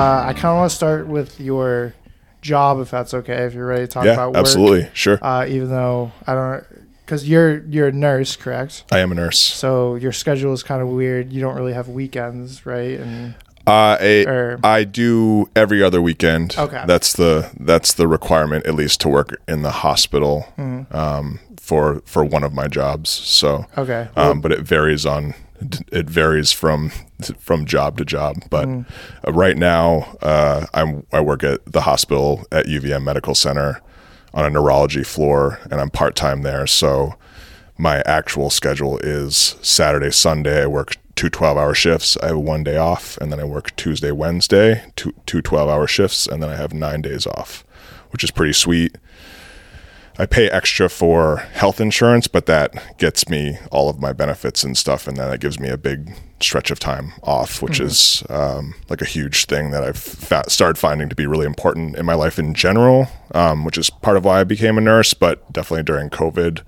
Uh, I kind of want to start with your job, if that's okay. If you're ready to talk yeah, about work. absolutely, sure. Uh, even though I don't, because you're you're a nurse, correct? I am a nurse. So your schedule is kind of weird. You don't really have weekends, right? And Uh, I, Or- I do every other weekend. Okay. That's the that's the requirement, at least to work in the hospital Mm-hmm. um, for for one of my jobs. So, okay, um, but it varies on it varies from from job to job. But uh, right now, uh, I'm I work at the hospital at UVM Medical Center on a neurology floor, and I'm part time there. So my actual schedule is Saturday, Sunday. I work two 12 hour shifts. I have one day off, and then I work Tuesday, Wednesday, two, two 12 hour shifts, and then I have nine days off, which is pretty sweet. I pay extra for health insurance, but that gets me all of my benefits and stuff, and then it gives me a big stretch of time off, which is um, like a huge thing that I've fa- started finding to be really important in my life in general, um, which is part of why I became a nurse. But definitely during COVID,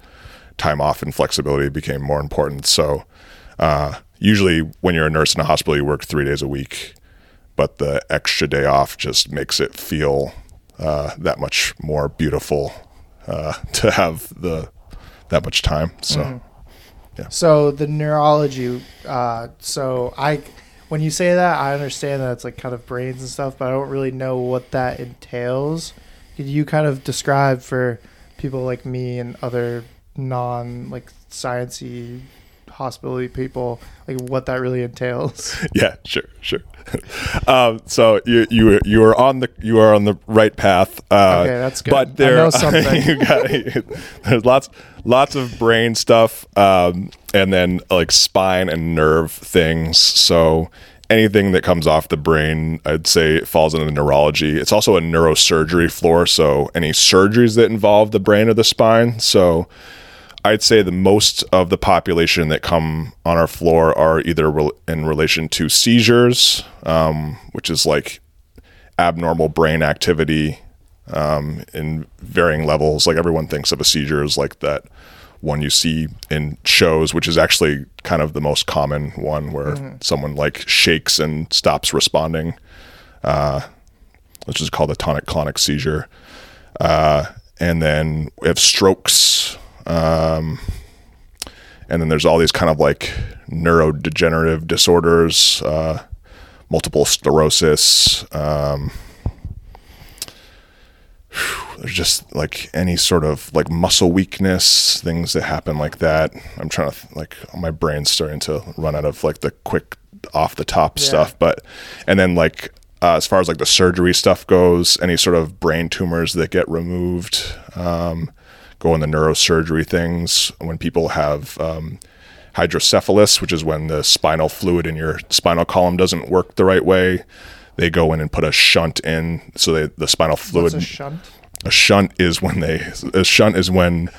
time off and flexibility became more important. So uh, usually, when you're a nurse in a hospital, you work three days a week, but the extra day off just makes it feel uh, that much more beautiful uh, to have the that much time. So yeah. So the neurology. Uh, so I, when you say that, I understand that it's like kind of brains and stuff, but I don't really know what that entails. Could you kind of describe for people like me and other non like sciencey hospital people like what that really entails? yeah, sure, sure. um, so you you you are on the you are on the right path. Uh, Okay, that's good. But I there, know something. you got, there's lots lots of brain stuff, um, and then like spine and nerve things. So anything that comes off the brain, I'd say it falls into neurology. It's also a neurosurgery floor, so any surgeries that involve the brain or the spine. So I'd say the most of the population that come on our floor are either rel- in relation to seizures, um, which is like abnormal brain activity um, in varying levels. Like everyone thinks of a seizure as like that one you see in shows, which is actually kind of the most common one where someone like shakes and stops responding, uh, which is called a tonic clonic seizure. Uh, and then we have strokes. Um, and then there's all these kind of like neurodegenerative disorders, uh, multiple sclerosis. Um, there's just like any sort of like muscle weakness, things that happen like that. I'm trying to th- like my brain's starting to run out of like the quick off the top stuff, but and then like uh, as far as like the surgery stuff goes, any sort of brain tumors that get removed, um, go in the neurosurgery things. When people have um, hydrocephalus, which is when the spinal fluid in your spinal column doesn't work the right way, they go in and put a shunt in so they, the spinal fluid What's a shunt? a shunt is when they a shunt is when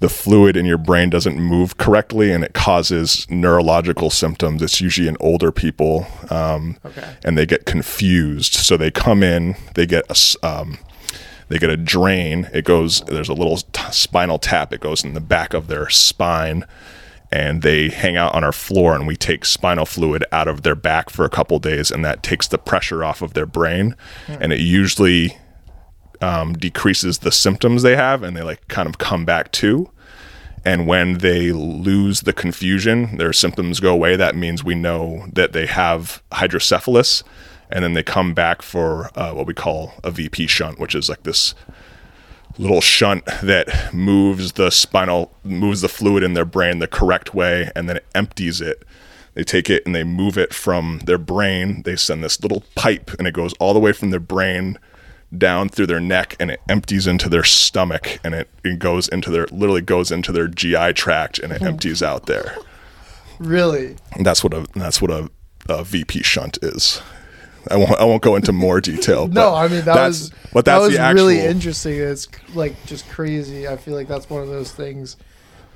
the fluid in your brain doesn't move correctly and it causes neurological symptoms it's usually in older people um, Okay. and they get confused so they come in they get a, um, they get a drain. It goes there's a little t- spinal tap. It goes in the back of their spine and they hang out on our floor and we take spinal fluid out of their back for a couple days and that takes the pressure off of their brain. And it usually um, decreases the symptoms they have and they like kind of come back to. And when they lose the confusion their symptoms go away that means we know that they have hydrocephalus and then they come back for uh, what we call a vp shunt which is like this little shunt that moves the spinal moves the fluid in their brain the correct way and then it empties it they take it and they move it from their brain they send this little pipe and it goes all the way from their brain down through their neck and it empties into their stomach and it, it goes into their literally goes into their GI tract and it empties out there. Really? And that's what a that's what a, a VP shunt is. I won't I won't go into more detail. No, but I mean that that's- was but that was actual, really interesting. It's like just crazy. I feel like that's one of those things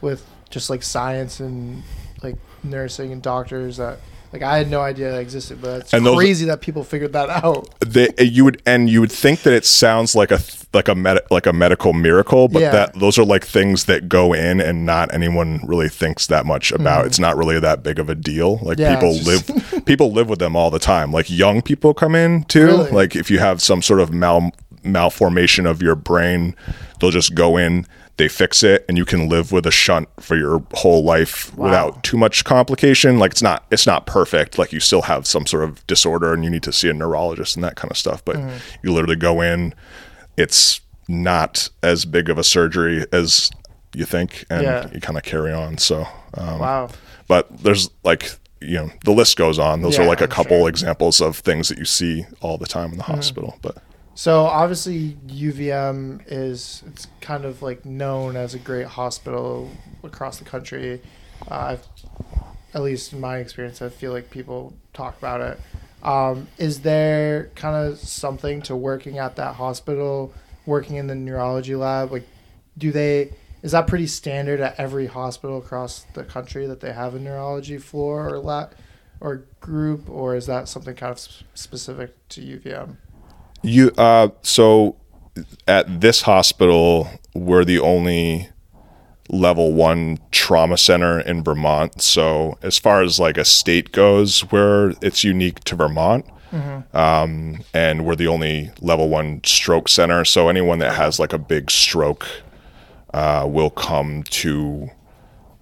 with just like science and like nursing and doctors that Like I had no idea that existed, but it's And those- crazy that people figured that out. they, you would and you would think that it sounds like a like a med, like a medical miracle but Yeah. that those are like things that go in and not anyone really thinks that much about it's not really that big of a deal like Mm. Yeah, people just- live people live with them all the time like young people come in too Really? like if you have some sort of mal malformation of your brain they'll just go in they fix it and you can live with a shunt for your whole life without too much complication like it's not it's not perfect like you still have some sort of disorder and you need to see a neurologist and that kind of stuff but Mm-hmm. you literally go in it's not as big of a surgery as you think and Yeah. you kind of carry on so um, Wow. but there's like you know the list goes on those are like a I'm couple sure. examples of things that you see all the time in the hospital but So obviously UVM is it's kind of like known as a great hospital across the country. Uh, at least in my experience, I feel like people talk about it. Um, is there kind of something to working at that hospital, working in the neurology lab? Like, do they? Is that pretty standard at every hospital across the country that they have a neurology floor or lab or group, or is that something kind of specific to UVM? You uh so at this hospital we're the only level 1 trauma center in Vermont. So as far as like a state goes, where it's unique to Vermont. Um, and we're the only level 1 stroke center, so anyone that has like a big stroke uh, will come to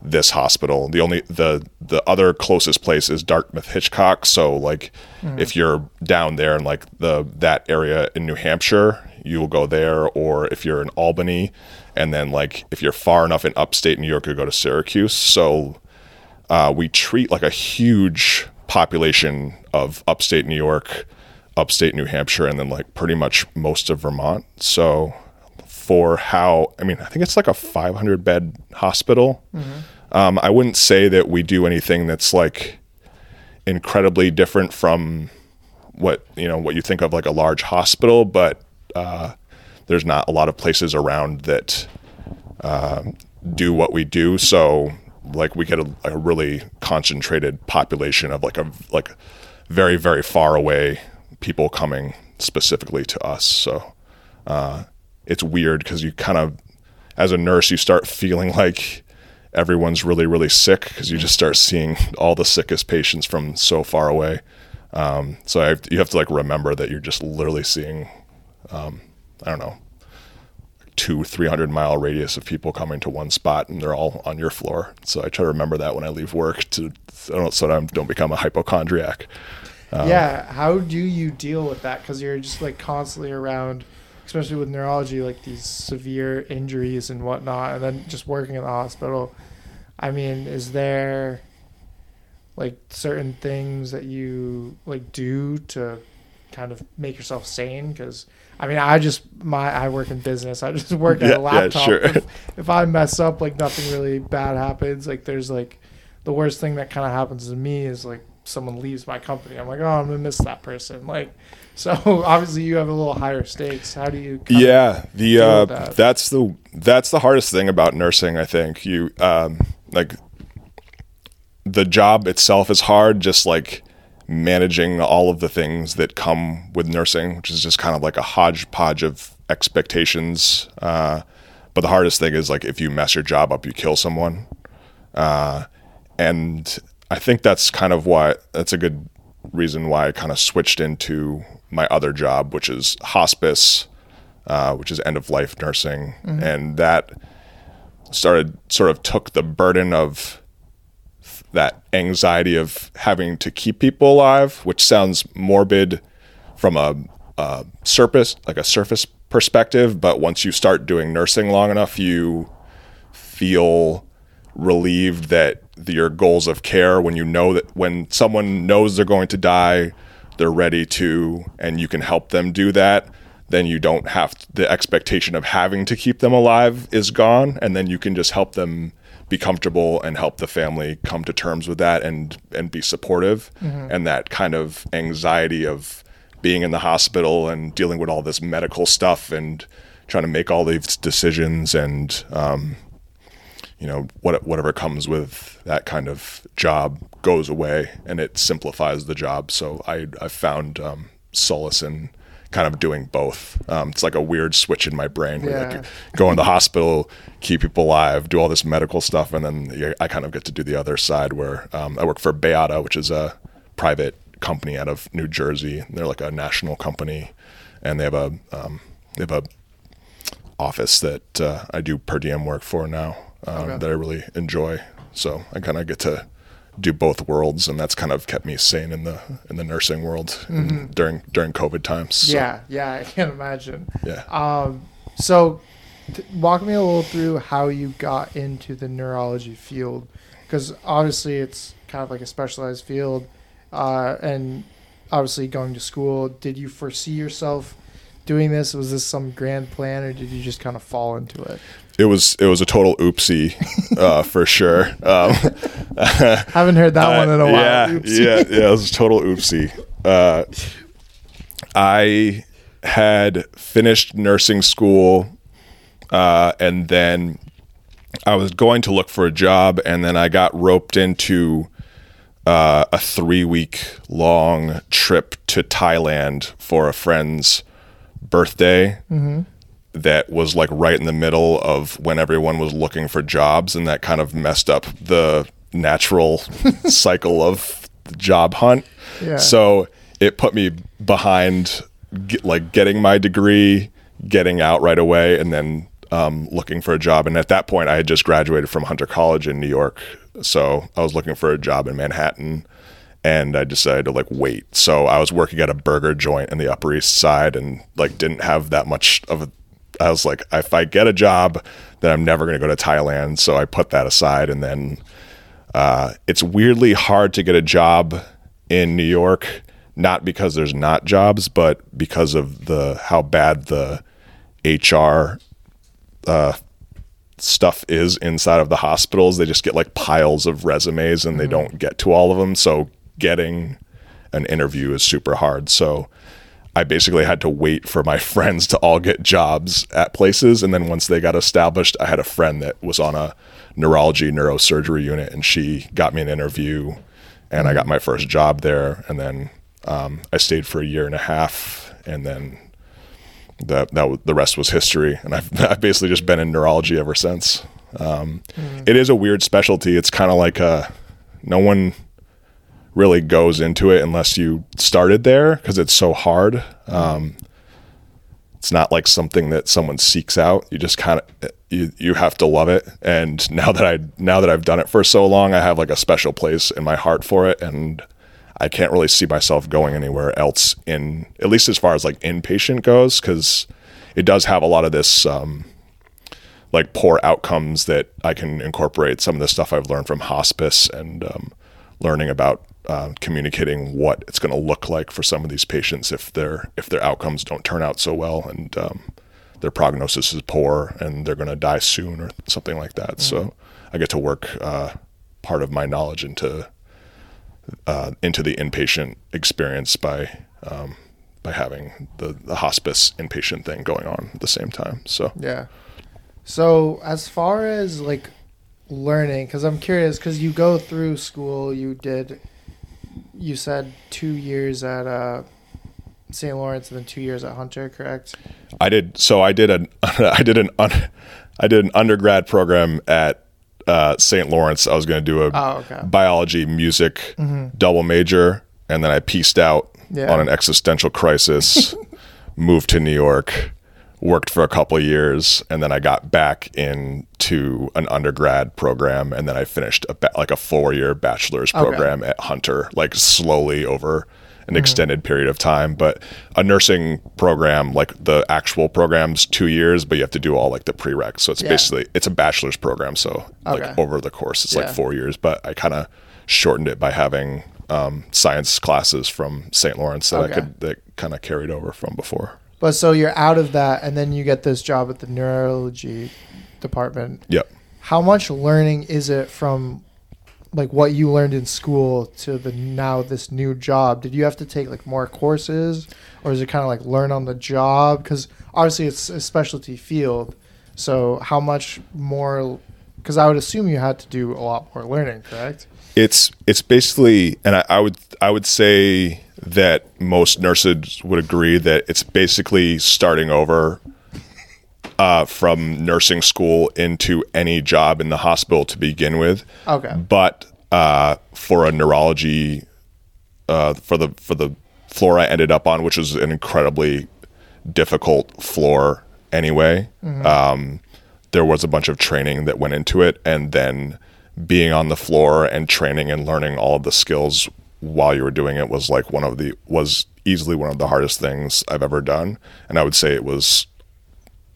this hospital. The only the the other closest place is Dartmouth Hitchcock. So like if you're down there in like the that area in New Hampshire, you will go there or if you're in Albany and then like if you're far enough in upstate New York you go to Syracuse. So uh, we treat like a huge population of upstate New York, upstate New Hampshire and then like pretty much most of Vermont. So for how I mean, I think it's like a 500 bed hospital. Um, I wouldn't say that we do anything that's like incredibly different from what you know what you think of like a large hospital, but uh, there's not a lot of places around that um, do what we do. So like we get a, a really concentrated population of like a like very very far away people coming specifically to us. So uh, it's weird because you kind of as a nurse you start feeling like everyone's really really sick because you just start seeing all the sickest patients from so far away. Um, so I you have to like remember that you're just literally seeing um, i don't know two 300 mile radius of people coming to one spot and they're all on your floor. So i try to remember that when i leave work to I don't, so I don't become a hypochondriac. Yeah how do you deal with that? Because you're just like constantly around especially with neurology like these severe injuries and whatnot and then just working in the hospital i mean is there like certain things that you like do to kind of make yourself sane? Because i mean i just my i work in business. I just work at Yeah, a yeah, laptop. sure. if, if i mess up like nothing really bad happens. Like there's like the worst thing that kind of happens to me is like someone leaves my company i'm like oh i'm gonna miss that person. Like so obviously you have a little higher stakes. How do you yeah the uh that? that's the that's the hardest thing about nursing i think. You um like the job itself is hard just like managing all of the things that come with nursing which is just kind of like a hodgepodge of expectations uh but the hardest thing is like if you mess your job up you kill someone. Uh and i think that's kind of why that's a good reason why i kind of switched into my other job which is hospice uh, which is end of life nursing, and that started sort of took the burden of that anxiety of having to keep people alive, which sounds morbid from a, a surface like a surface perspective, but once you start doing nursing long enough, you feel relieved that your goals of care when you know that when someone knows they're going to die they're ready to and you can help them do that then you don't have the expectation of having to keep them alive is gone and then you can just help them be comfortable and help the family come to terms with that and and be supportive. And that kind of anxiety of being in the hospital and dealing with all this medical stuff and trying to make all these decisions and um, you know what whatever comes with that kind of job goes away and it simplifies the job. So I I found um, solace in kind of doing both. Um, it's like a weird switch in my brain where Yeah. like go in the hospital, keep people alive, do all this medical stuff, and then I kind of get to do the other side where um, I work for Bayada, which is a private company out of New Jersey. They're like a national company, and they have a um, they have a office that uh, I do per diem work for now um, Okay. that I really enjoy. So I kind of get to do both worlds, and that's kind of kept me sane in the in the nursing world in- during during COVID times. So, yeah, yeah, I can't imagine. yeah. Um, so, t- walk me a little through how you got into the neurology field, because obviously it's kind of like a specialized field, uh, and obviously going to school. Did you foresee yourself doing this? Was this some grand plan, or did you just kind of fall into it? It was it was a total oopsie uh, for sure. Um, Haven't heard that one in a while. Yeah, Oops. yeah, yeah. It was a total oopsie. Uh, I had finished nursing school, uh, and then I was going to look for a job, and then I got roped into uh, a three week long trip to Thailand for a friend's birthday that was like right in the middle of when everyone was looking for jobs and that kind of messed up the natural cycle of the job hunt. Yeah. So it put me behind get, like getting my degree, getting out right away and then um, looking for a job. And at that point I had just graduated from Hunter College in New York. So I was looking for a job in Manhattan and I decided to like wait. So I was working at a burger joint in the Upper East Side and like didn't have that much of a I was like, if I get a job, then I'm never going to go to Thailand. So I put that aside. And then uh, it's weirdly hard to get a job in New York, not because there's not jobs, but because of the how bad the HR uh, stuff is inside of the hospitals. They just get like piles of resumes and they don't get to all of them. So getting an interview is super hard. So I basically had to wait for my friends to all get jobs at places. And then once they got established, I had a friend that was on a neurology neurosurgery unit and she got me an interview and I got my first job there. And then um, I stayed for a year and a half and then that, that the rest was history. And I've, I've basically just been in neurology ever since. Um, It is a weird specialty. It's kind of like a, no one really goes into it unless you started there because it's so hard. Um, it's not like something that someone seeks out. You just kind of you you have to love it. And now that I now that I've done it for so long, I have like a special place in my heart for it, and I can't really see myself going anywhere else in at least as far as like inpatient goes because it does have a lot of this. Um, like poor outcomes that I can incorporate some of the stuff I've learned from hospice and um, learning about uh, communicating what it's going to look like for some of these patients if their if their outcomes don't turn out so well and um, their prognosis is poor and they're going to die soon or something like that. So I get to work uh, part of my knowledge into uh, into the inpatient experience by um, by having the, the hospice inpatient thing going on at the same time. So Yeah. So as far as like learning, because I'm curious, because you go through school, you did, you said two years at uh, St. Lawrence and then two years at Hunter, correct? I did. So I did an I did an un, I did an undergrad program at uh, St. Lawrence. I was going to do a Oh, okay. biology music double major, and then I pieced out Yeah. on an existential crisis. moved to New York, worked for a couple of years, and then I got back into an undergrad program, and then I finished a ba- like a four year bachelor's Okay. program at Hunter, like slowly over an extended period of time. But a nursing program, like the actual program's two years, but you have to do all like the prereqs. So it's Yeah. basically it's a bachelor's program. So Okay. like over the course, it's Yeah. like four years. But I kind of shortened it by having um, science classes from St. Lawrence that Okay. I could that kind of carried over from before. But so you're out of that, and then you get this job at the neurology department. Yep. How much learning is it from like what you learned in school to the now this new job? Did you have to take like more courses, or is it kind of like learn on the job? Because obviously it's a specialty field. So how much more because I would assume you had to do a lot more learning, correct? It's it's basically, and I, I would I would say that most nurses would agree that it's basically starting over uh, from nursing school into any job in the hospital to begin with. Okay. But uh, for a neurology, uh, for the for the floor I ended up on, which was an incredibly difficult floor anyway, um, there was a bunch of training that went into it, and then being on the floor and training and learning all of the skills while you were doing it was like one of the was easily one of the hardest things I've ever done, and I would say it was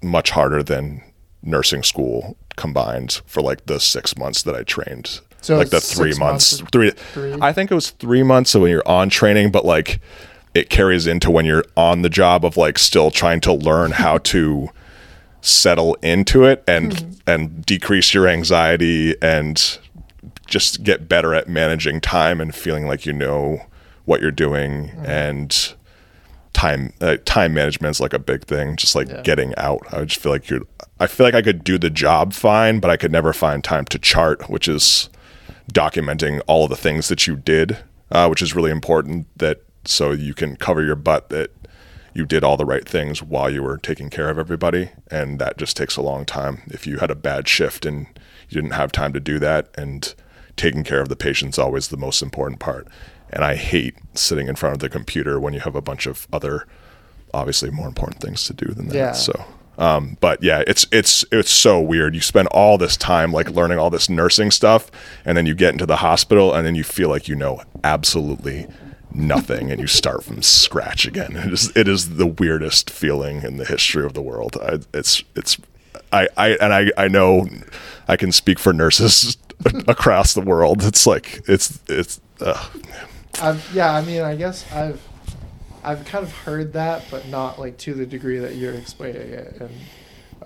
much harder than nursing school combined for like the six months that I trained. So like the three months, months, three, three? I think it was three months. So when you're on training, but like it carries into when you're on the job of like still trying to learn how to settle into it and Mm-hmm. and decrease your anxiety and just get better at managing time and feeling like you know what you're doing Mm-hmm. and time uh, time management is like a big thing just like Yeah. getting out i just feel like you're i feel like i could do the job fine but i could never find time to chart which is documenting all of the things that you did uh, which is really important that so you can cover your butt that you did all the right things while you were taking care of everybody and that just takes a long time. If you had a bad shift and you didn't have time to do that and taking care of the patient's always the most important part. And i hate sitting in front of the computer when you have a bunch of other obviously more important things to do than that Yeah. so. Um, but yeah it's it's it's so weird. You spend all this time like learning all this nursing stuff and then you get into the hospital and then you feel like you know absolutely nothing and you start from scratch again it is it is the weirdest feeling in the history of the world I, it's it's I, I and I, I know I can speak for nurses across the world. It's like it's it's uh, yeah, I mean, I guess I've I've kind of heard that, but not like to the degree that you're explaining it, and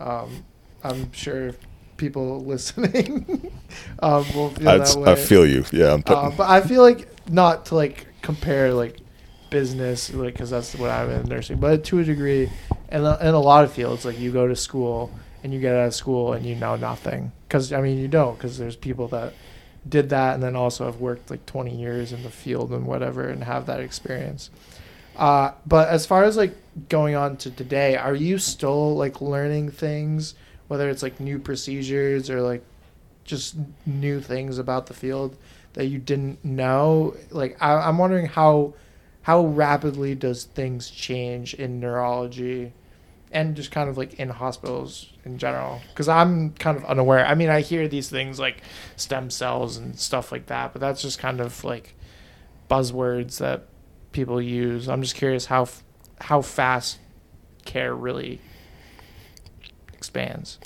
um, I'm sure people listening um, will feel I, that way. I feel you. Yeah, but Uh, but I feel like not to like compare like business, like because that's what I'm in nursing, but to a degree, and in a lot of fields, like you go to school and you get out of school and you know nothing. Because I mean, you don't, because there's people that did that and then also have worked like 20 years in the field and whatever and have that experience. Uh, but as far as like going on to today, are you still like learning things, whether it's like new procedures or like just new things about the field that you didn't know? Like I, I'm wondering how how rapidly does things change in neurology and just kind of like in hospitals in general? Because i'm kind of unaware. I mean i hear these things like stem cells and stuff like that but that's just kind of like buzzwords that people use. I'm just curious how how fast care really expands.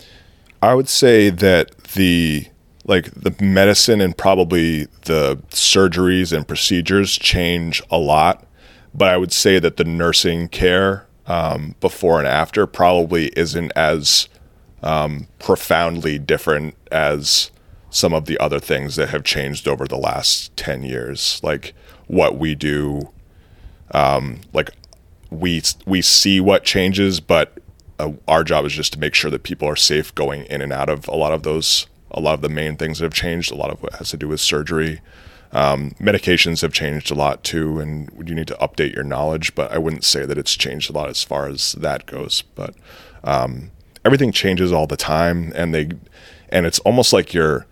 I would say that the like the medicine and probably the surgeries and procedures change a lot, but I would say that the nursing care um, before and after probably isn't as um, profoundly different as some of the other things that have changed over the last 10 years. Like what we do um, like we we see what changes but uh, our job is just to make sure that people are safe going in and out of a lot of those a lot of the main things that have changed a lot of what has to do with surgery um, medications have changed a lot too and you need to update your knowledge but i wouldn't say that it's changed a lot as far as that goes but um, everything changes all the time and they and it's almost like you're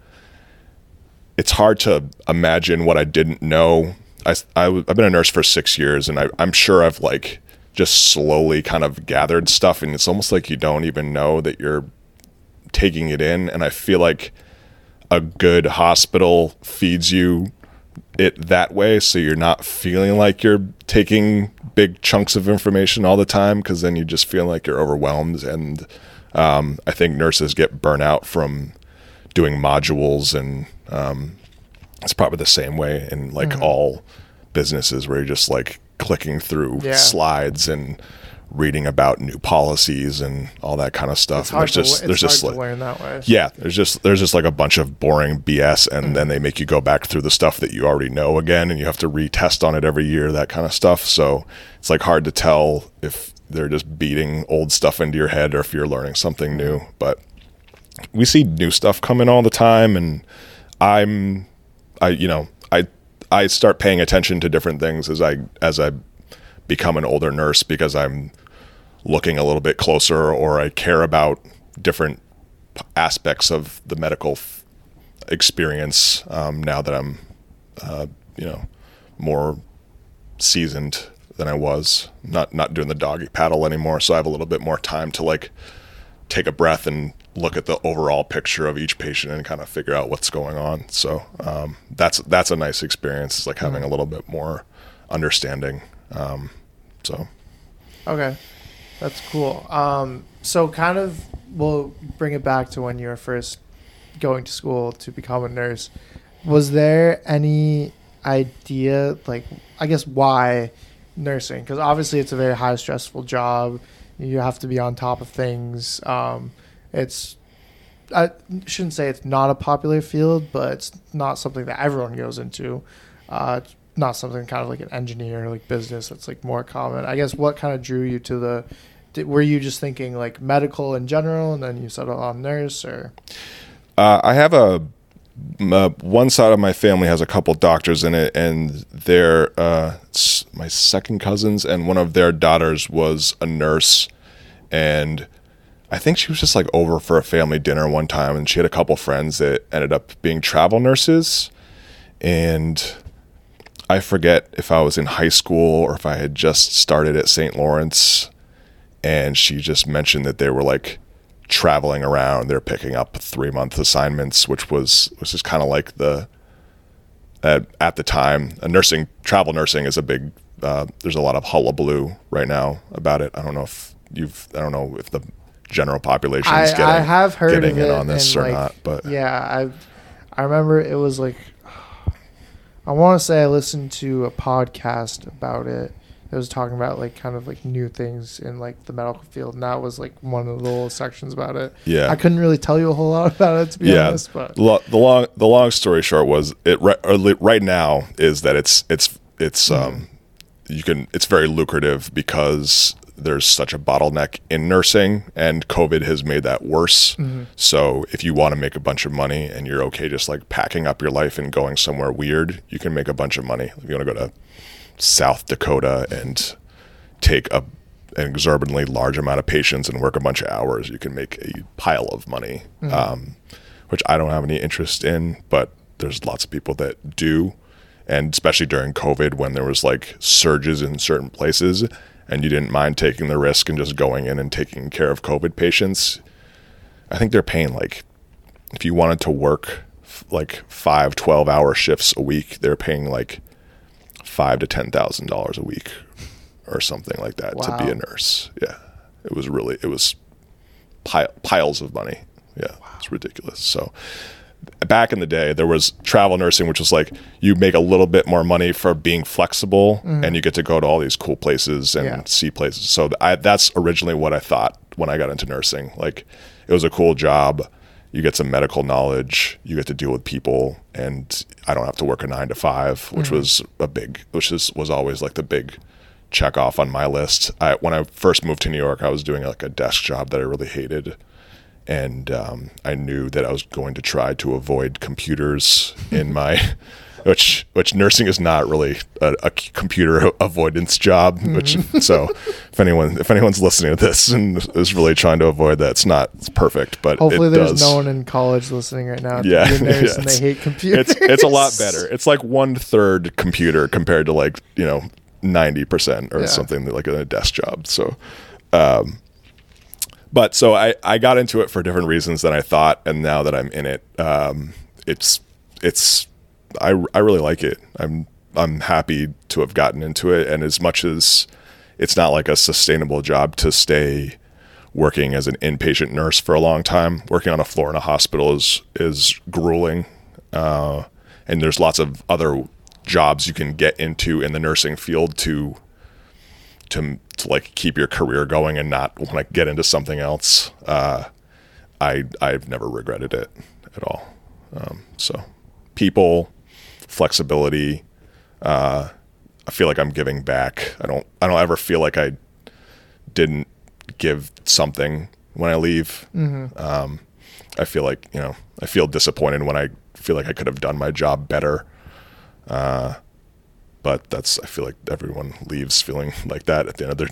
it's hard to imagine what I didn't know. I, I, have been a nurse for six years, and I, I'm sure I've like just slowly kind of gathered stuff, and it's almost like you don't even know that you're taking it in. And I feel like a good hospital feeds you it that way, so you're not feeling like you're taking big chunks of information all the time, because then you just feel like you're overwhelmed. And um, I think nurses get burnt out from doing modules and um, it's probably the same way in like all businesses where you're just like clicking through Yeah. slides and reading about new policies and all that kind of stuff. it's And hard, there's to, just le- there's just like to learn that way yeah, there's just there's just like a bunch of boring BS, and then they make you go back through the stuff that you already know again, and you have to retest on it every year, that kind of stuff. So it's like hard to tell if they're just beating old stuff into your head or if you're learning something new. But we see new stuff coming all the time, and I'm, I you know I I start paying attention to different things as I as I become an older nurse because I'm looking a little bit closer or I care about different aspects of the medical f- experience um, now that I'm, uh, you know, more seasoned than I was. Not not doing the doggy paddle anymore, so I have a little bit more time to like take a breath and look at the overall picture of each patient and kind of figure out what's going on. So um, that's that's a nice experience. It's like having a little bit more understanding. Um, so Okay, that's cool. Um, so kind of we'll bring it back to when you were first going to school to become a nurse. Was there any idea, like I guess, why nursing? Because obviously it's a very high stressful job. You have to be on top of things. Um, it's I shouldn't say it's not a popular field, but it's not something that everyone goes into. Uh, not something kind of like an engineer like business that's like more common. I guess what kind of drew you to the? Did, were you just thinking like medical in general, and then you settled on nurse, or Uh, I have a uh, one side of my family has a couple doctors in it, and their uh, my second cousins and one of their daughters was a nurse, and I think she was just like over for a family dinner one time, and she had a couple friends that ended up being travel nurses, and I forget if I was in high school or if I had just started at St. Lawrence, and she just mentioned that they were like traveling around. They're picking up three month assignments, which was was just kind of like the at, at the time. A nursing travel nursing is a big. Uh, there's a lot of hullabaloo right now about it. I don't know if you've. I don't know if the general population is getting I have heard getting in it on this or like, not. But yeah, I I remember it was like I want to say I listened to a podcast about it. It was talking about like kind of like new things in like the medical field, and that was like one of the little sections about it. yeah, I couldn't really tell you a whole lot about it to be Yeah. honest, but Lo- the long the long story short was it right, right now is that it's it's it's um you can it's very lucrative because there's such a bottleneck in nursing and covid has made that worse. So if you want to make a bunch of money and you're okay just like packing up your life and going somewhere weird you can make a bunch of money. If you want to go to south dakota and take a an exorbitantly large amount of patients and work a bunch of hours, you can make a pile of money, um, which I don't have any interest in, but there's lots of people that do. And especially during COVID, when there was like surges in certain places, and you didn't mind taking the risk and just going in and taking care of COVID patients, I think they're paying like, if you wanted to work f- like five, 12 hour shifts a week, they're paying like five to ten thousand dollars a week or something like that to be a nurse. Yeah, it was really it was pi- piles of money. Yeah, it's ridiculous. So back in the day, there was travel nursing, which was like you make a little bit more money for being flexible, mm. and you get to go to all these cool places and Yeah. see places. So I, that's originally what I thought when I got into nursing. Like it was a cool job. You get some medical knowledge. You get to deal with people, and I don't have to work a nine to five, which mm. was a big, which is was always like the big check off on my list. I, when I first moved to New York, I was doing like a desk job that I really hated, and um, I knew that I was going to try to avoid computers in my, which which nursing is not really a, a computer avoidance job. Which so if anyone if anyone's listening to this and is really trying to avoid that, it's not it's perfect, but hopefully there's does. no one in college listening right now. Yeah, nurse yeah, and they hate computers. It's it's a lot better. It's like one third computer compared to like you know ninety percent or Yeah. something like a desk job. So, um, but so I I got into it for different reasons than I thought, and now that I'm in it, um, it's it's I I really like it. I'm I'm happy to have gotten into it, and as much as it's not like a sustainable job to stay working as an inpatient nurse for a long time. Working on a floor in a hospital is is grueling, uh, and there's lots of other jobs you can get into in the nursing field to to to like keep your career going and not want to get into something else. Uh, I I've never regretted it at all. Um, so people, flexibility. Uh, I feel like I'm giving back. I don't I don't ever feel like I didn't give something when I leave. Um, I feel like you know I feel disappointed when I feel like I could have done my job better. Uh, but that's I feel like everyone leaves feeling like that at the end of the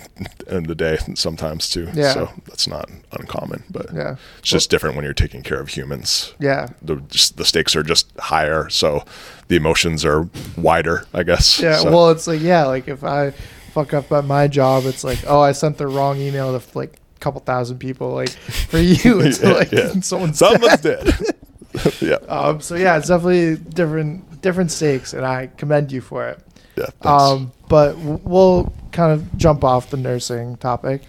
end of the day sometimes too. Yeah. So that's not uncommon, but Yeah. it's just different when you're taking care of humans. Yeah. The just, the stakes are just higher, so the emotions are wider, I guess. Yeah. So- Well, it's like yeah, like if I fuck up at my job, it's like oh, I sent the wrong email to like a couple thousand people. Like for you, it's Yeah, like yeah. someone's someone's dead. dead. yeah, Um, so yeah, it's definitely different different stakes, and I commend you for it. Yeah. Um, but we'll kind of jump off the nursing topic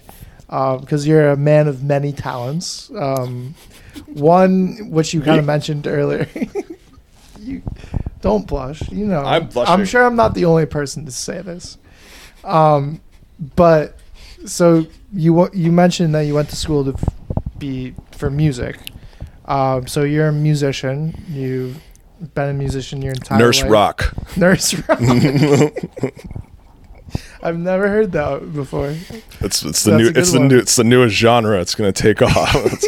because you're a man of many talents. Um, one, which you kind of mentioned earlier. you don't blush. You know, I'm blushing. I'm sure I'm not the only person to say this. Um, but so you you mentioned that you went to school to be for music. Um, so you're a musician. You've been a musician your entire Nurse life. Rock. Nurse Rock. I've never heard that before. It's it's the That's new it's the new it's the newest genre. It's gonna take off. it's,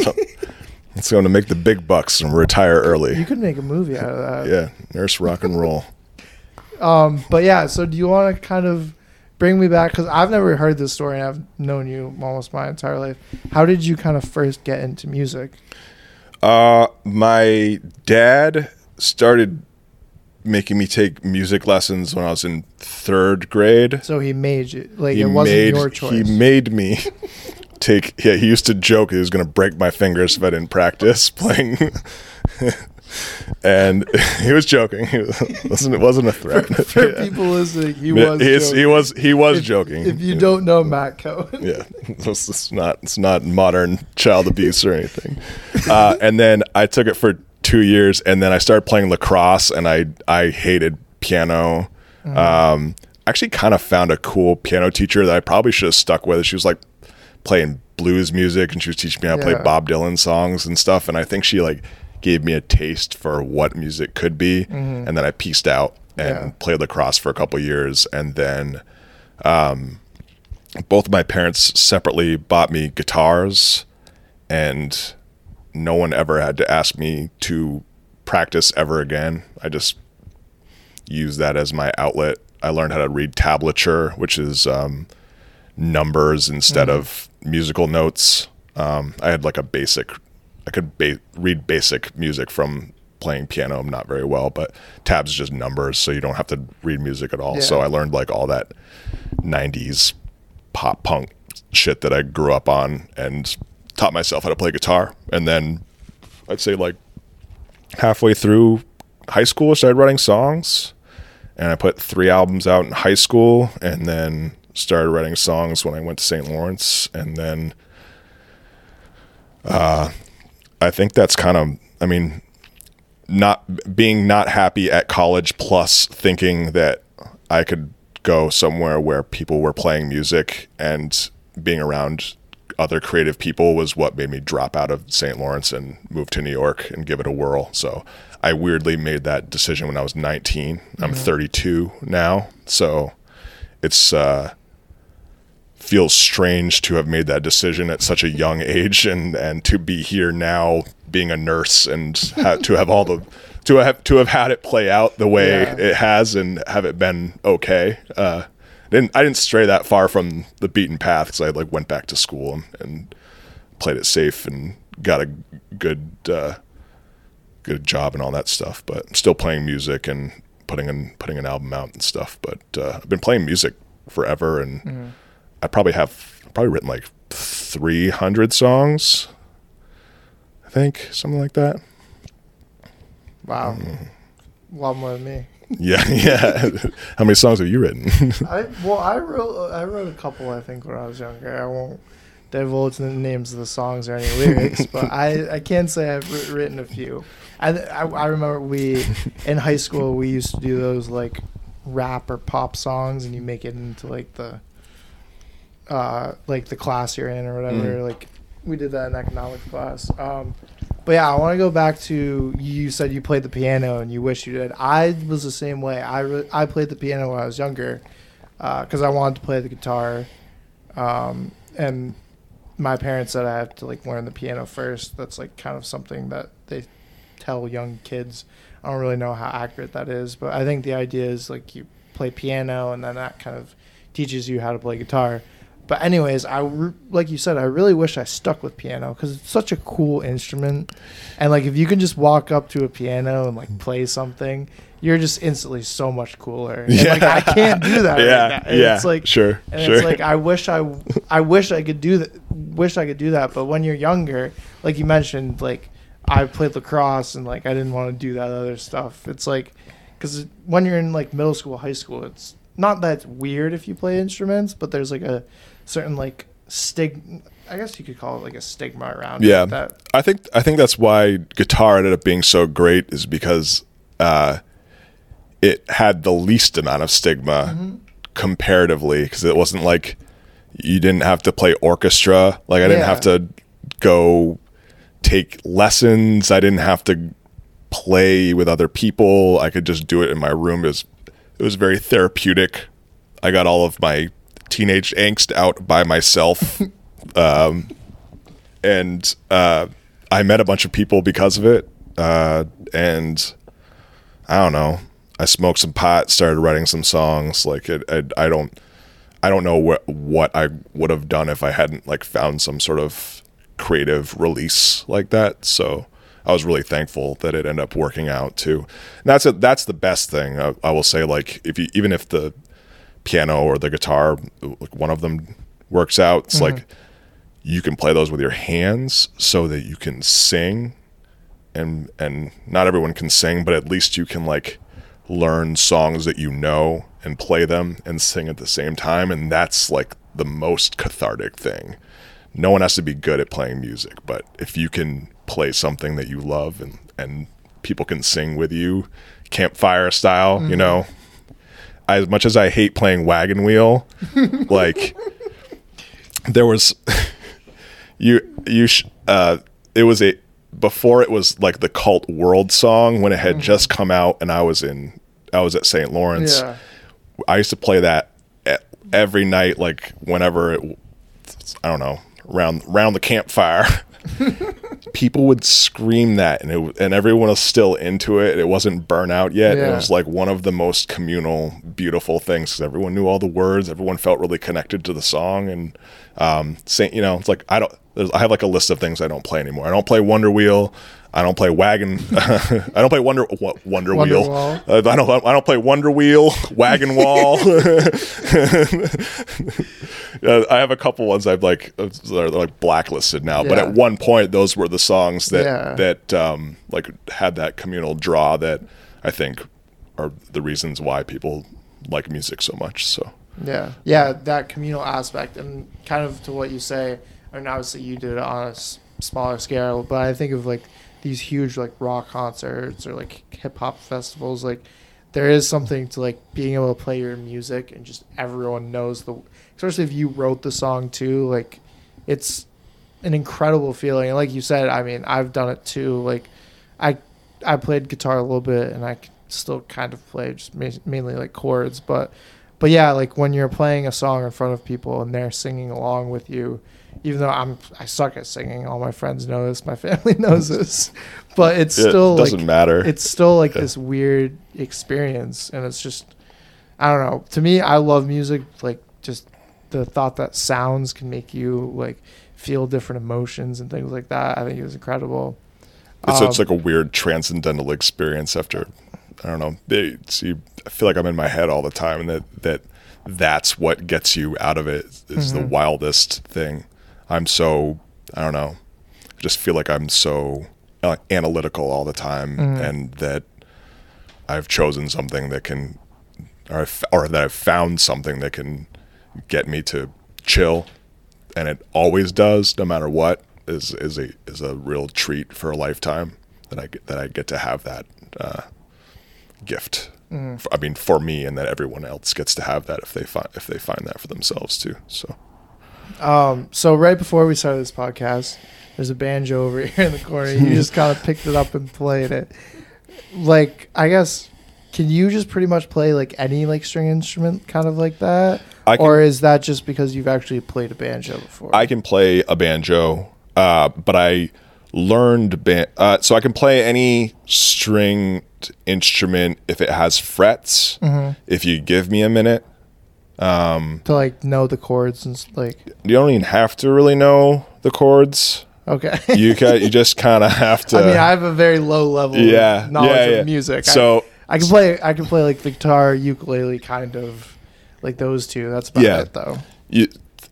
it's going to make the big bucks and retire early. You could make a movie out of that. Yeah, nurse rock and roll. Um, but yeah, so do you want to kind of bring me back? Because I've never heard this story and I've known you almost my entire life. How did you kind of first get into music? Uh, my dad started making me take music lessons when I was in third grade. So he made you, like, he it wasn't made your choice. he made me take. Yeah, he used to joke he was going to break my fingers if I didn't practice playing. and he was joking. He was, wasn't it wasn't a threat. For Yeah. people listening, he was. he's- joking. he was he was If- joking. If you don't know Matt Cohen, yeah, it's, it's not it's not modern child abuse or anything. Uh, and then I took it for two years, and then I started playing lacrosse, and I I hated piano. Um, actually, kind of found a cool piano teacher that I probably should have stuck with. She was like playing blues music, and she was teaching me how to Yeah. play Bob Dylan songs and stuff. And I think she like gave me a taste for what music could be, and then I pieced out and Yeah. played lacrosse for a couple years, and then Um, both of my parents separately bought me guitars and no one ever had to ask me to practice ever again. I just used that as my outlet. I learned how to read tablature, which is um, numbers instead of musical notes. Um, I had like a basic, I could ba- read basic music from playing piano not very well, but tabs is just numbers, so you don't have to read music at all. Yeah. So I learned like all that 90s pop punk shit that I grew up on and taught myself how to play guitar. And then I'd say like halfway through high school, I started writing songs. And I put three albums out in high school and then started writing songs when I went to St. Lawrence. And then uh, I think that's kind of, I mean, not being not happy at college plus thinking that I could go somewhere where people were playing music and being around other creative people was what made me drop out of St. Lawrence and move to New York and give it a whirl. So I weirdly made that decision when I was 19. I'm 32 now. So it's uh feels strange to have made that decision at such a young age and and to be here now being a nurse and ha- to have all the to have to have had it play out the way Yeah. it has and have it been okay uh didn't I didn't stray that far from the beaten path because I like went back to school and, and played it safe and got a good uh good job and all that stuff but I'm still playing music and putting an putting an album out and stuff but uh, I've been playing music forever and I probably have probably written like 300 songs. I think something like that. wow, Mm. a lot more than me. Yeah, yeah. How many songs have you written? I well, I wrote I wrote a couple. I think when I was younger. I won't divulge the names of the songs or any lyrics, but I I can say I've wri- written a few. I, I I remember we in high school we used to do those like rap or pop songs, and you make it into like the uh like the class you're in or whatever. Like we did that in economics class. Um, but yeah, I want to go back to you said you played the piano and you wish you did. I was the same way. I re- I played the piano when I was younger because I wanted to play the guitar, um, and my parents said I have to like learn the piano first. That's like kind of something that they tell young kids. I don't really know how accurate that is, but I think the idea is like you play piano and then that kind of teaches you how to play guitar. But anyways, I re- like you said, I really wish I stuck with piano because it's such a cool instrument, and like if you can just walk up to a piano and like play something, you're just instantly so much cooler. And, like I can't do that. yeah, right yeah, It's like sure, and sure. it's like I wish I, I wish I could do that. Wish I could do that. But when you're younger, like you mentioned, like I played lacrosse and like I didn't want to do that other stuff. It's like because when you're in like middle school, high school, it's not that weird if you play instruments, but there's like a certain like stig. I guess you could call it like a stigma around. Yeah. It that I think I think that's why guitar ended up being so great is because uh, it had the least amount of stigma Mm-hmm. comparatively because it wasn't like you didn't have to play orchestra like I didn't Yeah. have to go take lessons I didn't have to play with other people I could just do it in my room it was it was very therapeutic I got all of my teenage angst out by myself um, and uh, I met a bunch of people because of it. Uh, and I don't know. I smoked some pot, started writing some songs. Like it, it, I don't, I don't know what what I would have done if I hadn't like found some sort of creative release like that. So I was really thankful that it ended up working out too. And that's a, that's the best thing I, I will say. Like if you even if the piano or the guitar, like one of them works out, it's like mm-hmm. you can play those with your hands so that you can sing and and not everyone can sing but at least you can like learn songs that you know and play them and sing at the same time and that's like the most cathartic thing. No one has to be good at playing music but if you can play something that you love and and people can sing with you campfire style you mm-hmm. know as much as i hate playing wagon wheel like there was you you sh- uh it was a before it was like the cult world song when it had just come out and i was in i was at st lawrence yeah. i used to play that e- every night like whenever it i don't know around around the campfire people would scream that and it and everyone was still into it it wasn't burnout yet. It was like one of the most communal beautiful things because everyone knew all the words everyone felt really connected to the song and um saying you know it's like i don't there's, i have like a list of things i don't play anymore. I don't play wonder wheel i don't play wagon i don't play wonder wonder, Wonder wheel uh, i don't i don't play wonder wheel wagon wall uh, I have a couple ones I've like uh, they're like blacklisted now, but at one point those were the songs that Yeah. that um, like had that communal draw that I think are the reasons why people like music so much. So Yeah, yeah, that communal aspect, and kind of to what you say. I mean, obviously you did it on a smaller scale, but I think of like these huge like rock concerts or like hip hop festivals. Like, there is something to like being able to play your music and just everyone knows the. Especially if you wrote the song too, like, it's an incredible feeling. And like you said, I mean, I've done it too. Like, I I played guitar a little bit, and I still kind of play just ma- mainly like chords, but but yeah, like when you're playing a song in front of people and they're singing along with you, even though I'm I suck at singing, all my friends know this, my family knows this, but it's it still doesn't like matter. it's still like Yeah. this weird experience, and it's just I don't know. To me, I love music, like just the thought that sounds can make you like feel different emotions and things like that. I think it was incredible. it's, it's Um, like a weird transcendental experience after I don't know. It's, you, I feel like I'm in my head all the time, and that that that's what gets you out of it is the Mhm. wildest thing. I'm so I don't know. I just feel like I'm so uh, analytical all the time, Mhm. and that I've chosen something that can, or I've, or that I've found something that can get me to chill, and it always does, no matter what. Is is a is a real treat for a lifetime that I get, that I get to have that uh, gift. F- I mean, for me, and that everyone else gets to have that if they find if they find that for themselves too. So Um, so right before we started this podcast, there's a banjo over here in the corner. You just kind of picked it up and played it. Like, I guess, can you just pretty much play like any like string instrument, kind of like that, can, or is that just because you've actually played a banjo before? I can play a banjo, uh, but I learned ban- uh, so I can play any stringed instrument if it has frets. Mm-hmm. If you give me a minute, Um, to like know the chords and like you don't even have to really know the chords. okay. You can, you just kind of have to. I mean, I have a very low level Yeah, of knowledge yeah, of yeah. music. I- So- I, can play I can play like the guitar, ukulele, kind of like those two. That's about Yeah. it though. you,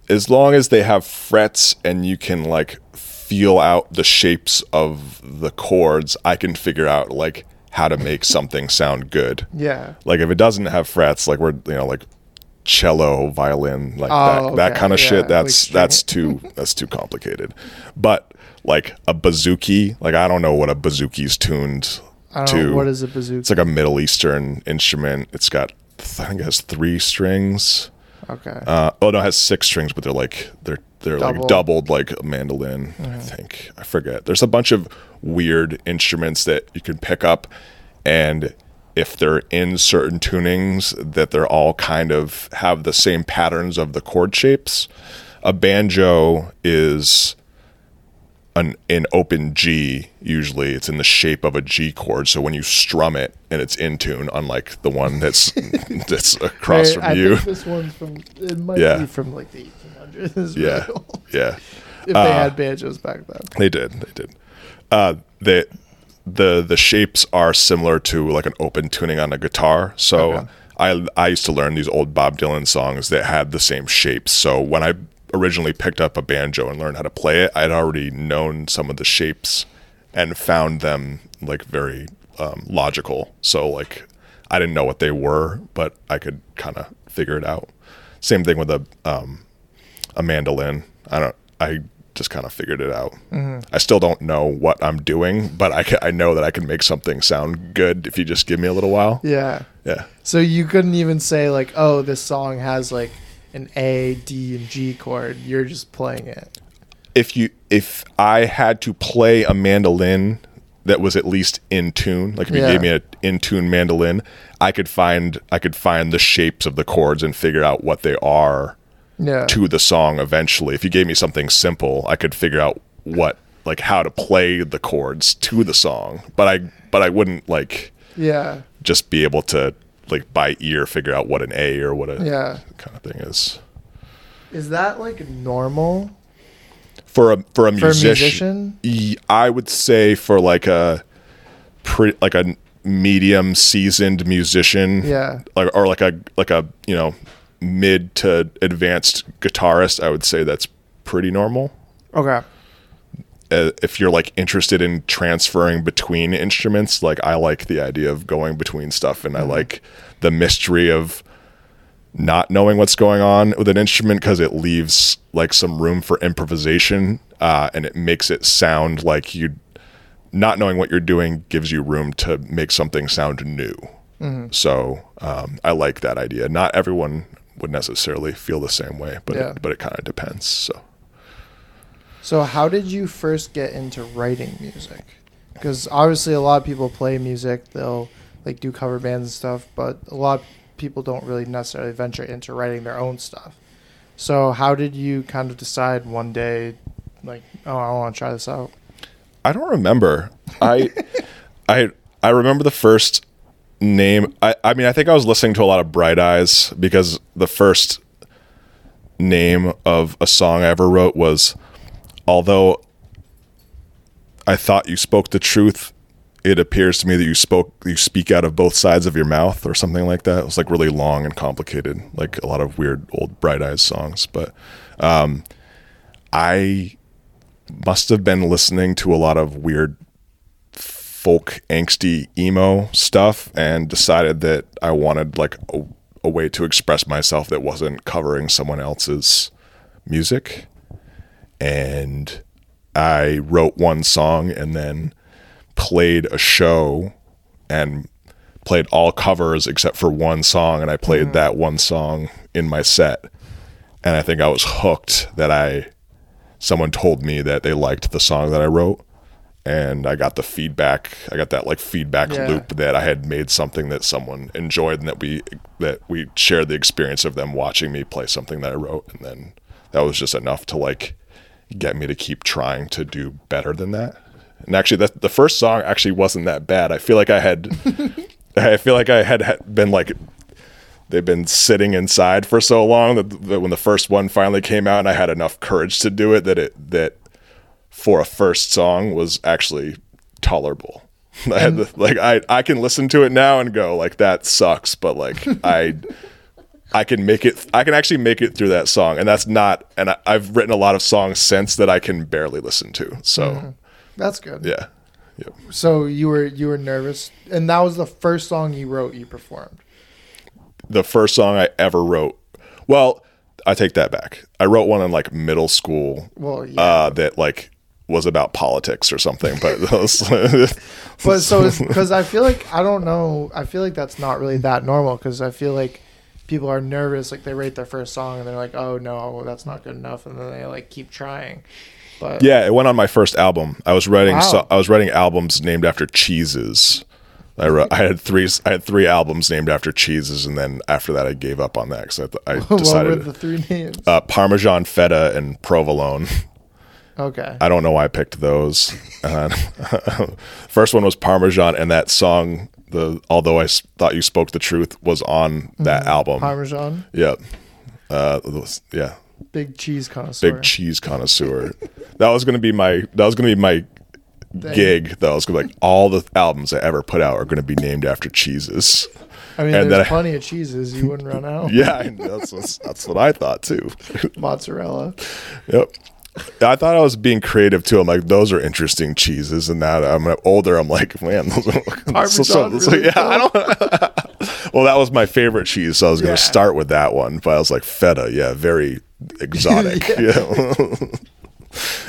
as long as they have frets and you can like feel out the shapes of the chords, I can figure out like how to make something sound good. Yeah. Like if it doesn't have frets, like we're you know like cello, violin, like Oh, that that kind of yeah, shit. That's that's too that's too complicated. But like a bouzouki, like I don't know what a bouzouki's tuned I don't to. know what is a bazooka. It's like a Middle Eastern instrument. It's got I think it has three strings. okay. Uh, oh no, it has six strings, but they're like they're they're Double. like doubled like a mandolin. I think I forget. There's a bunch of weird instruments that you can pick up, and if they're in certain tunings, that they're all kind of have the same patterns of the chord shapes. A banjo is an in open G. Usually, it's in the shape of a G chord. So when you strum it and it's in tune, unlike the one that's that's across Hey, from I you. think this one's from it might Yeah. be from like the 1800s. Yeah, yeah, If they had banjos back then. they did, they did. Uh, they, the the shapes are similar to like an open tuning on a guitar. So Okay. I I used to learn these old Bob Dylan songs that had the same shapes. So when I originally picked up a banjo and learned how to play it, I'd already known some of the shapes and found them like very um, logical. So like I didn't know what they were, but I could kind of figure it out. Same thing with a um, a mandolin. I don't. I just kind of figured it out. Mm-hmm. I still don't know what I'm doing, but I I know that I can make something sound good if you just give me a little while. Yeah. Yeah. So you couldn't even say like, oh, this song has like an A, D, and G chord. You're just playing it. If you if I had to play a mandolin that was at least in tune, like if you Yeah. gave me an in tune mandolin, I could find I could find the shapes of the chords and figure out what they are Yeah. to the song eventually. If you gave me something simple, I could figure out what like how to play the chords to the song. But I but I wouldn't like Yeah. just be able to like by ear figure out what an A or what a Yeah. kind of thing is. Is that like normal For a for a for a musician, I would say for like a pretty like a medium seasoned musician, Yeah. like or like a like a you know mid to advanced guitarist, I would say that's pretty normal. Okay. uh, if you're like interested in transferring between instruments, like I like the idea of going between stuff and I like the mystery of not knowing what's going on with an instrument because it leaves like some room for improvisation uh, and it makes it sound like you not knowing what you're doing gives you room to make something sound new. So um, I like that idea. Not everyone would necessarily feel the same way, but Yeah. it, but it kind of depends. So. So how did you first get into writing music? Because obviously a lot of people play music, they'll like do cover bands and stuff, but a lot of people don't really necessarily venture into writing their own stuff. So how did you kind of decide one day, like, oh, I want to try this out? I don't remember. I I I remember the first name. I I mean, I think I was listening to a lot of Bright Eyes because the first name of a song I ever wrote was although I thought you spoke the truth, it appears to me that you spoke you speak out of both sides of your mouth or something like that. It was like really long and complicated, like a lot of weird old Bright Eyes songs, but um I must have been listening to a lot of weird folk angsty emo stuff and decided that I wanted like a, a way to express myself that wasn't covering someone else's music. And I wrote one song and then played a show and played all covers except for one song and I played mm-hmm. that one song in my set. And I think I was hooked that I someone told me that they liked the song that I wrote and I got the feedback. I got that like feedback Yeah. loop that I had made something that someone enjoyed, and that we that we shared the experience of them watching me play something that I wrote, and then that was just enough to like get me to keep trying to do better than that. And actually, that the first song actually wasn't that bad. I feel like I had, I feel like I had been like, they've been sitting inside for so long that, that when the first one finally came out, and I had enough courage to do it, that it that for a first song was actually tolerable. I had the, like I I can listen to it now and go like that sucks, but like I. I can make it. I can actually make it through that song, and that's not. And I, I've written a lot of songs since that I can barely listen to. So, That's good. yeah, yep. So you were you were nervous, and that was the first song you wrote. You performed. The first song I ever wrote. Well, I take that back. I wrote one in like middle school. Well, yeah. Uh, that like was about politics or something, but those, But so because I feel like I don't know. I feel like that's not really that normal because I feel like people are nervous. Like they write their first song and they're like, "Oh no, that's not good enough," and then they like keep trying. But yeah, it went on my first album. I was writing. Wow. So, I was writing albums named after cheeses. I wrote. I had three. I had three albums named after cheeses, and then after that, I gave up on that because I, I what were decided the three names? uh, Parmesan feta and provolone. Okay. I don't know why I picked those. Uh, first one was Parmesan, and that song, the although I s- thought you spoke the truth, was on that album. Parmesan, yeah, uh, those- yeah, big cheese connoisseur. big cheese connoisseur. that was gonna be my. That was gonna be my Thing. gig. That was gonna be like all the albums I ever put out are gonna be named after cheeses. I mean, and there's then I- plenty of cheeses. You wouldn't run out. Yeah, I- that's that's what I thought too. Mozzarella. Yep. I thought I was being creative too. I'm like, those are interesting cheeses, and now that I'm older, I'm like, man, those are so really yeah. I don't. well, that was my favorite cheese, so I was going Yeah. to start with that one. But I was like, feta, yeah, very exotic. yeah.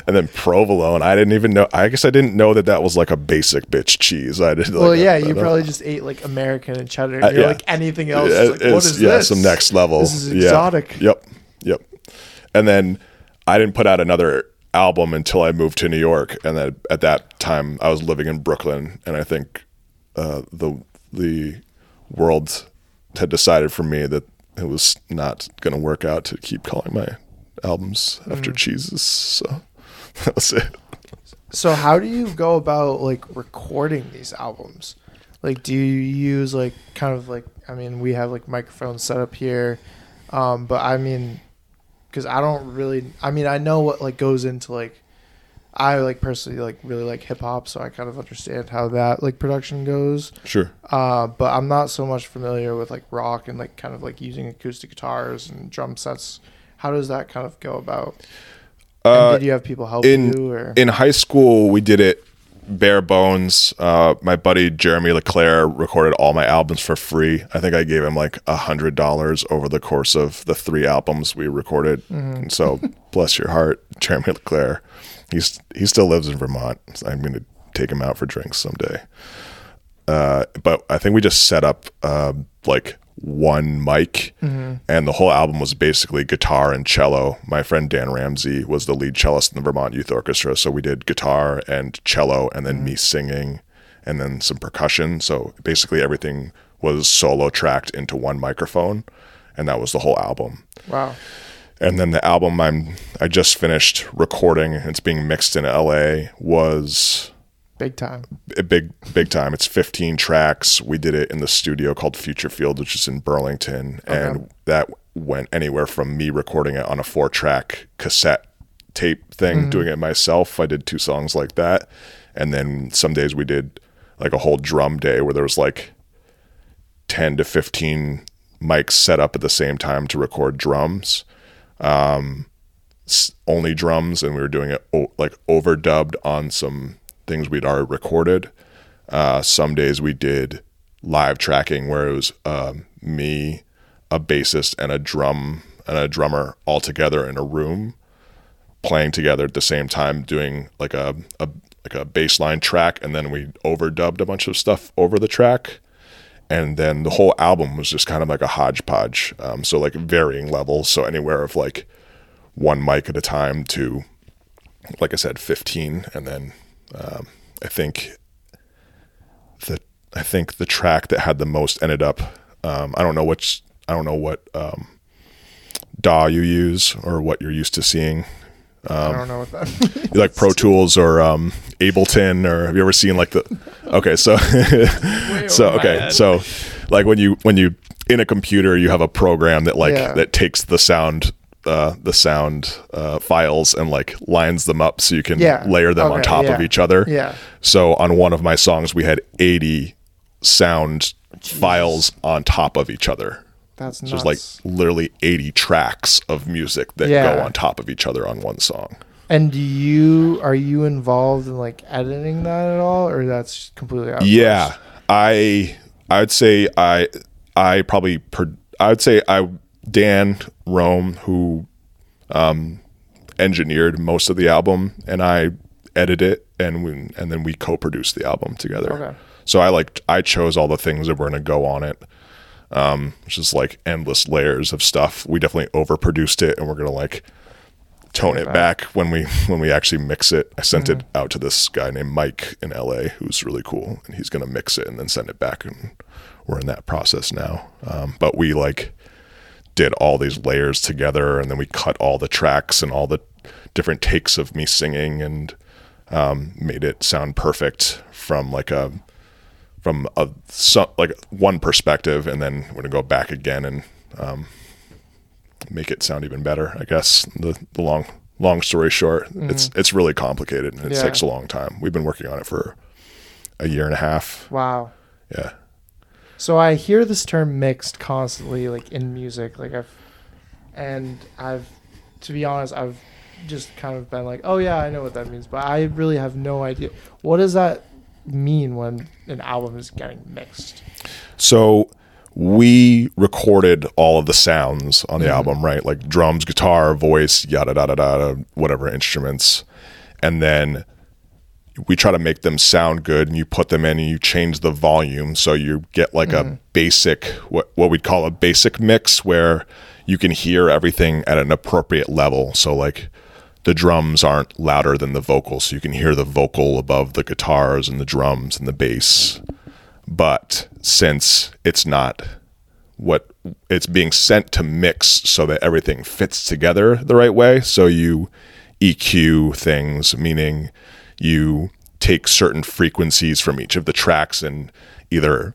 and then provolone, I didn't even know. I guess I didn't know that that was like a basic bitch cheese. I did. Well, yeah, I- I you probably just ate like American and cheddar. And Uh, you're yeah. like anything else. Yeah, like, what is yeah, this? some next level. This is exotic. Yep, yep. And then I didn't put out another album until I moved to New York, and then at that time I was living in Brooklyn, and I think uh, the the world had decided for me that it was not going to work out to keep calling my albums Mm. after cheeses. So that was it. So how do you go about like recording these albums? Like do you use like kind of like I mean we have like microphones set up here um but I mean cuz I don't really I mean I know what like goes into like I like personally like really like hip hop so I kind of understand how that like production goes. Sure. Uh but I'm not so much familiar with like rock and like kind of like using acoustic guitars and drum sets. How does that kind of go about? Uh, did you have people help in you or in high school we did it bare bones uh my buddy jeremy leclaire recorded all my albums for free. I think i gave him like a hundred dollars over the course of the three albums we recorded. And so bless your heart jeremy leclaire. He's he still lives in vermont. So i'm gonna take him out for drinks someday. Uh, but I think we just set up um, like one mic, mm-hmm. and the whole album was basically guitar and cello. My friend Dan Ramsey was the lead cellist in the Vermont Youth Orchestra, so we did guitar and cello, and then me mm-hmm. singing, and then some percussion. So basically, everything was solo tracked into one microphone, and that was the whole album. wow. And then the album I'm I just finished recording, it's being mixed in LA, was Big time. a big big time. It's 15 tracks. We did it in the studio called Future Field, which is in Burlington, and that went anywhere from me recording it on a four track cassette tape thing, mm-hmm. doing it myself. I did two songs like that, and then some days we did like a whole drum day where there was like 10 to 15 mics set up at the same time to record drums um, s- only drums and we were doing it o- like overdubbed on some things we'd already recorded. Uh, some days we did live tracking where it was um, me a bassist and a drum and a drummer all together in a room playing together at the same time doing like a, a like a bass line track and then we overdubbed a bunch of stuff over the track. And then the whole album was just kind of like a hodgepodge um, so like varying levels so anywhere of like one mic at a time to like i said 15 and then um, I think the I think the track that had the most ended up. Um, I don't know which. I don't know what um, DAW you use or what you're used to seeing. I don't know what that like Pro Tools or um, Ableton, or have you ever seen like the? Okay, so so okay, so like when you when you in a computer you have a program that like Yeah. that takes the sound uh, the sound uh, files and like lines them up so you can Yeah. layer them on Okay, top of each other. Yeah. So on one of my songs we had 80 sound files on top of each other. That's So nuts. there's like literally 80 tracks of music that Yeah. go on top of each other on one song. and do you are you involved in like editing that at all, or that's completely outsourced? Yeah, I I'd say I I probably per, I'd say I Dan Rome who um, engineered most of the album and I edited it and we, and then we co-produced the album together. Okay. So I like I chose all the things that were going to go on it. Um, which is like endless layers of stuff. We definitely overproduced it and we're going to like tone it back when we when we actually mix it. I sent it out to this guy named Mike in LA who's really cool and he's going to mix it and then send it back and we're in that process now. Um, but we like did all these layers together and then we cut all the tracks and all the different takes of me singing and um, made it sound perfect from like a from a so, like one perspective and then we're gonna go back again and um, make it sound even better i guess. The, the long long story short it's it's really complicated and it Yeah. takes a long time. We've been working on it for a year and a half. Wow. yeah So I hear this term mixed constantly, like in music, like I've, and I've, to be honest, I've just kind of been like, oh yeah, I know what that means, but I really have no idea. What does that mean when an album is getting mixed? So we recorded all of the sounds on the mm-hmm. album, right? Like drums, guitar, voice, yada yada yada, whatever instruments, and then we try to make them sound good. And you put them in, and you change the volume, so you get like a mm. basic what what we'd call a basic mix, where you can hear everything at an appropriate level. So like. The drums aren't louder than the vocals, so you can hear the vocal above the guitars and the drums and the bass but since it's not what it's being sent to mix so that everything fits together the right way so you EQ things meaning you take certain frequencies from each of the tracks and either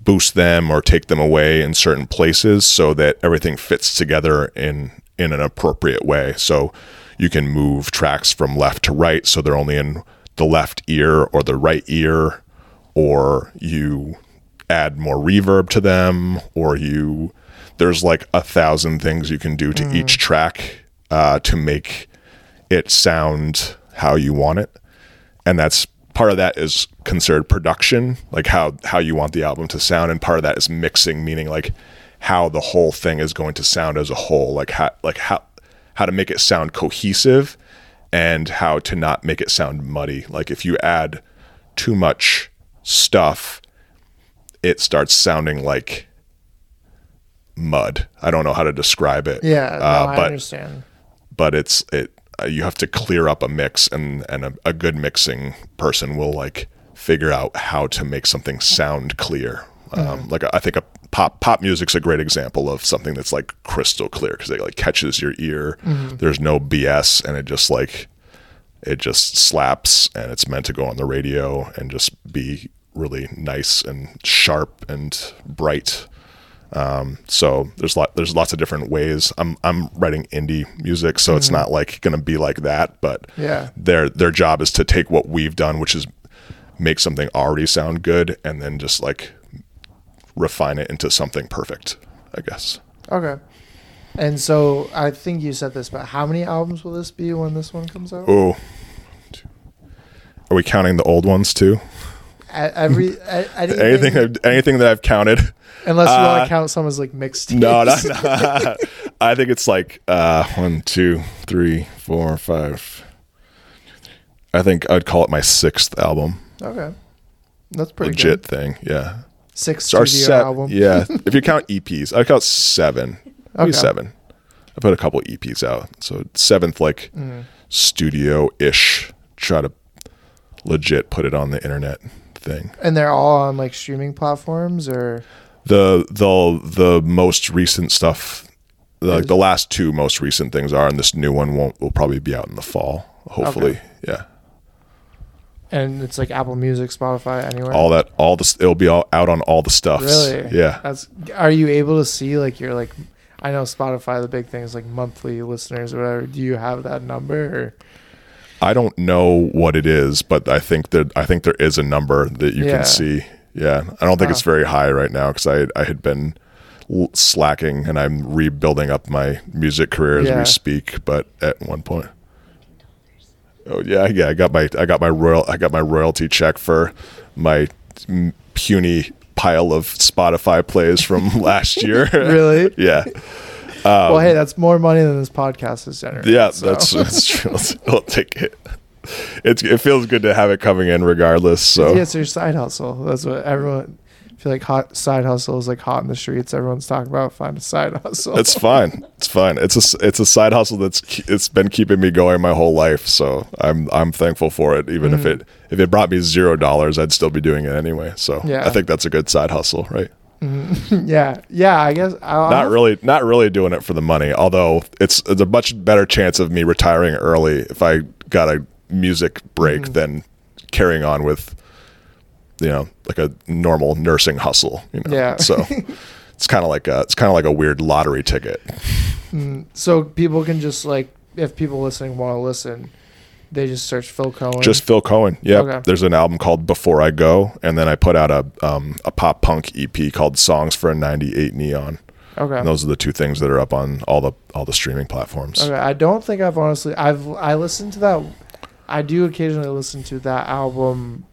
boost them or take them away in certain places so that everything fits together in in an appropriate way. So you can move tracks from left to right so they're only in the left ear or the right ear or you add more reverb to them or you there's like a thousand things you can do to each track uh, to make it sound how you want it and that's part of that is considered production like how how you want the album to sound. And part of that is mixing meaning like how the whole thing is going to sound as a whole like how like how how to make it sound cohesive and how to not make it sound muddy. Like if you add too much stuff it starts sounding like mud. I don't know how to describe it. Yeah, no, uh, I but understand. but it's it uh, you have to clear up a mix and and a, a good mixing person will like figure out how to make something sound clear. Um, like i think a pop pop music's a great example of something that's like crystal clear because it like catches your ear. There's no bs and it just like it just slaps and it's meant to go on the radio and just be really nice and sharp and bright um, so there's lot there's lots of different ways. I'm I'm writing indie music, so it's not like going to be like that. But Yeah. their their job is to take what we've done, which is make something already sound good, and then just like refine it into something perfect. I guess. Okay. And so I think you said this, but how many albums will this be when this one comes out? Oh, are we counting the old ones too? Every anything, Anything I've- anything that I've counted? unless you want uh, to count some as like mixed. No, no, no. I think it's like uh, one, two, three, four, five. I think I'd call it my sixth album. Okay, that's pretty Legit good. thing, yeah. Sixth studio se- album. Yeah, if you count EPs, I count seven. Maybe Okay. seven. I put a couple EPs out, so seventh like Mm. studio ish. Try to legit put it on the internet thing. And they're all on like streaming platforms or The the the most recent stuff, like the last two most recent things are, and this new one won't will probably be out in the fall. Hopefully, yeah. and it's like Apple Music, Spotify, anywhere. All that, all this, it'll be all out on all the stuff. Really? Yeah. That's are you able to see like your like I know Spotify the big thing is like monthly listeners or whatever. Do you have that number or I don't know what it is, but I think that I think there is a number that you Yeah. can see. Yeah, I don't think Wow. it's very high right now because I I had been slacking and I'm rebuilding up my music career as Yeah. we speak. But at one point, oh yeah, yeah, I got my I got my royal I got my royalty check for my puny pile of Spotify plays from last year. really? yeah, well, hey, that's more money than this podcast is generating. Um, yeah, so. that's that's true. I'll take it. It's it feels good to have it coming in regardless. So yeah, it's your side hustle. That's what everyone. I feel like hot side hustle is like hot in the streets. Everyone's talking about find a side hustle. it's fine. It's fine. It's a it's a side hustle that's it's been keeping me going my whole life. So I'm I'm thankful for it. Even if it if it brought me zero dollars, I'd still be doing it anyway. So Yeah. I think that's a good side hustle, right? yeah, yeah. I guess I'll, Not really, not really doing it for the money. Although it's it's a much better chance of me retiring early if I got a music break Mm-hmm. than carrying on with, you know, like a normal nursing hustle. You know, Yeah. So it's kind of like a it's kind of like a weird lottery ticket. So people can just like if people listening want to listen, they just search Phil Cohen. Just Phil Cohen. Yeah. Okay. There's an album called Before I Go, and then I put out a um, a pop punk EP called Songs for a '98 Neon. okay. And those are the two things that are up on all the all the streaming platforms. Okay, I don't think I've honestly I've I listened to that. I do occasionally listen to that album.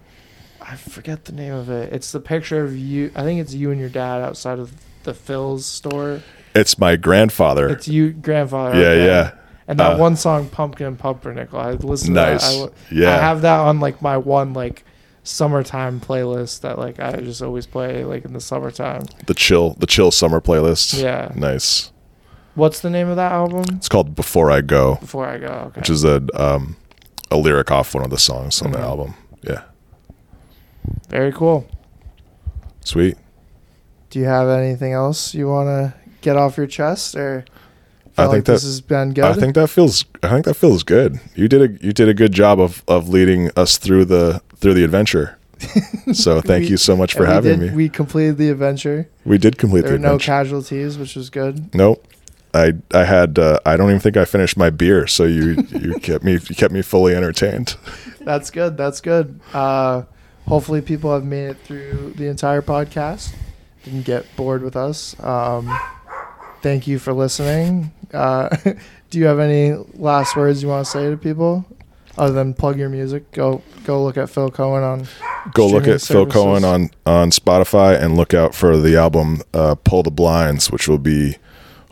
I forget the name of it. It's the picture of you. I think it's you and your dad outside of the Phil's store. It's my grandfather. It's you, grandfather. yeah, okay. yeah. And that Uh, one song, Pumpkin and Pumpernickel. I listened Nice. to that. I, Yeah. I have that on like my one like summertime playlist that like I just always play like in the summertime. the chill the chill summer playlist. Yeah. Nice. What's the name of that album? It's called Before I Go, Before I go. Okay. which is a um a lyric off one of the songs on the Mhm. album. Yeah. Very cool. Sweet. Do you have anything else you want to get off your chest, or I think like this that- has been good? I think that feels I think that feels good. You did a you did a good job of of leading us through the through the adventure. So thank We- you so much for having did- me. We completed the adventure. we did complete There the were no casualties, which was good. Nope. I I had uh, I don't even think I finished my beer, so you you kept me you kept me fully entertained. That's good. That's good. Uh, hopefully, people have made it through the entire podcast. Didn't get bored with us. Um, thank you for listening. Uh, do you have any last words you want to say to people, other than plug your music? Go go look at Phil Cohen on. Go look at Phil Cohen on on Spotify and look out for the album uh, Pull the Blinds, which will be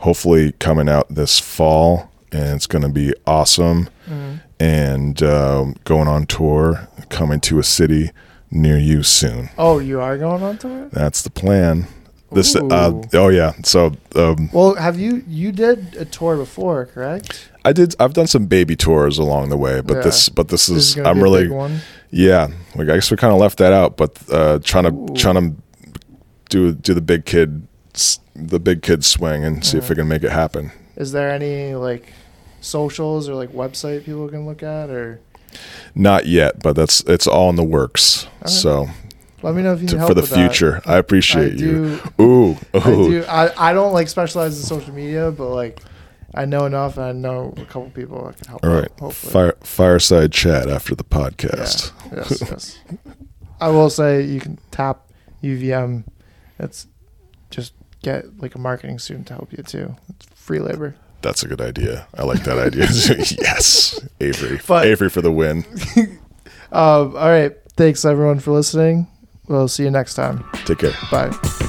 hopefully coming out this fall, and it's going to be awesome. Mm. And um, going on tour, coming to a city near you soon. Oh, you are going on tour. That's the plan. This uh, oh yeah. So um, Well, have you you did a tour before, correct? I did. I've done some baby tours along the way, but Yeah. this but this This is, I'm really big one. yeah. Like I guess we kind of left that out, but uh, trying to Ooh. trying to do do the big kid the big kid swing and see if we can make it happen. Is there any like socials or like website people can look at, or Not yet, but that's it's all in the works. So let me know if you need to, help for the with that. future, I appreciate I you. do. Ooh, I ooh. do. I, I don't like specialize in social media, but like I know enough, and I know a couple people that can help. All out, right. Fire, fireside chat after the Yeah. podcast. Yes. Yes. I will say you can tap UVM. It's just get like a marketing student to help you too. It's free labor. That's a good idea. I like that idea. yes, Avery. But- Avery for the win. Um, all right. Thanks everyone for listening. We'll see you next time. Take care. Bye.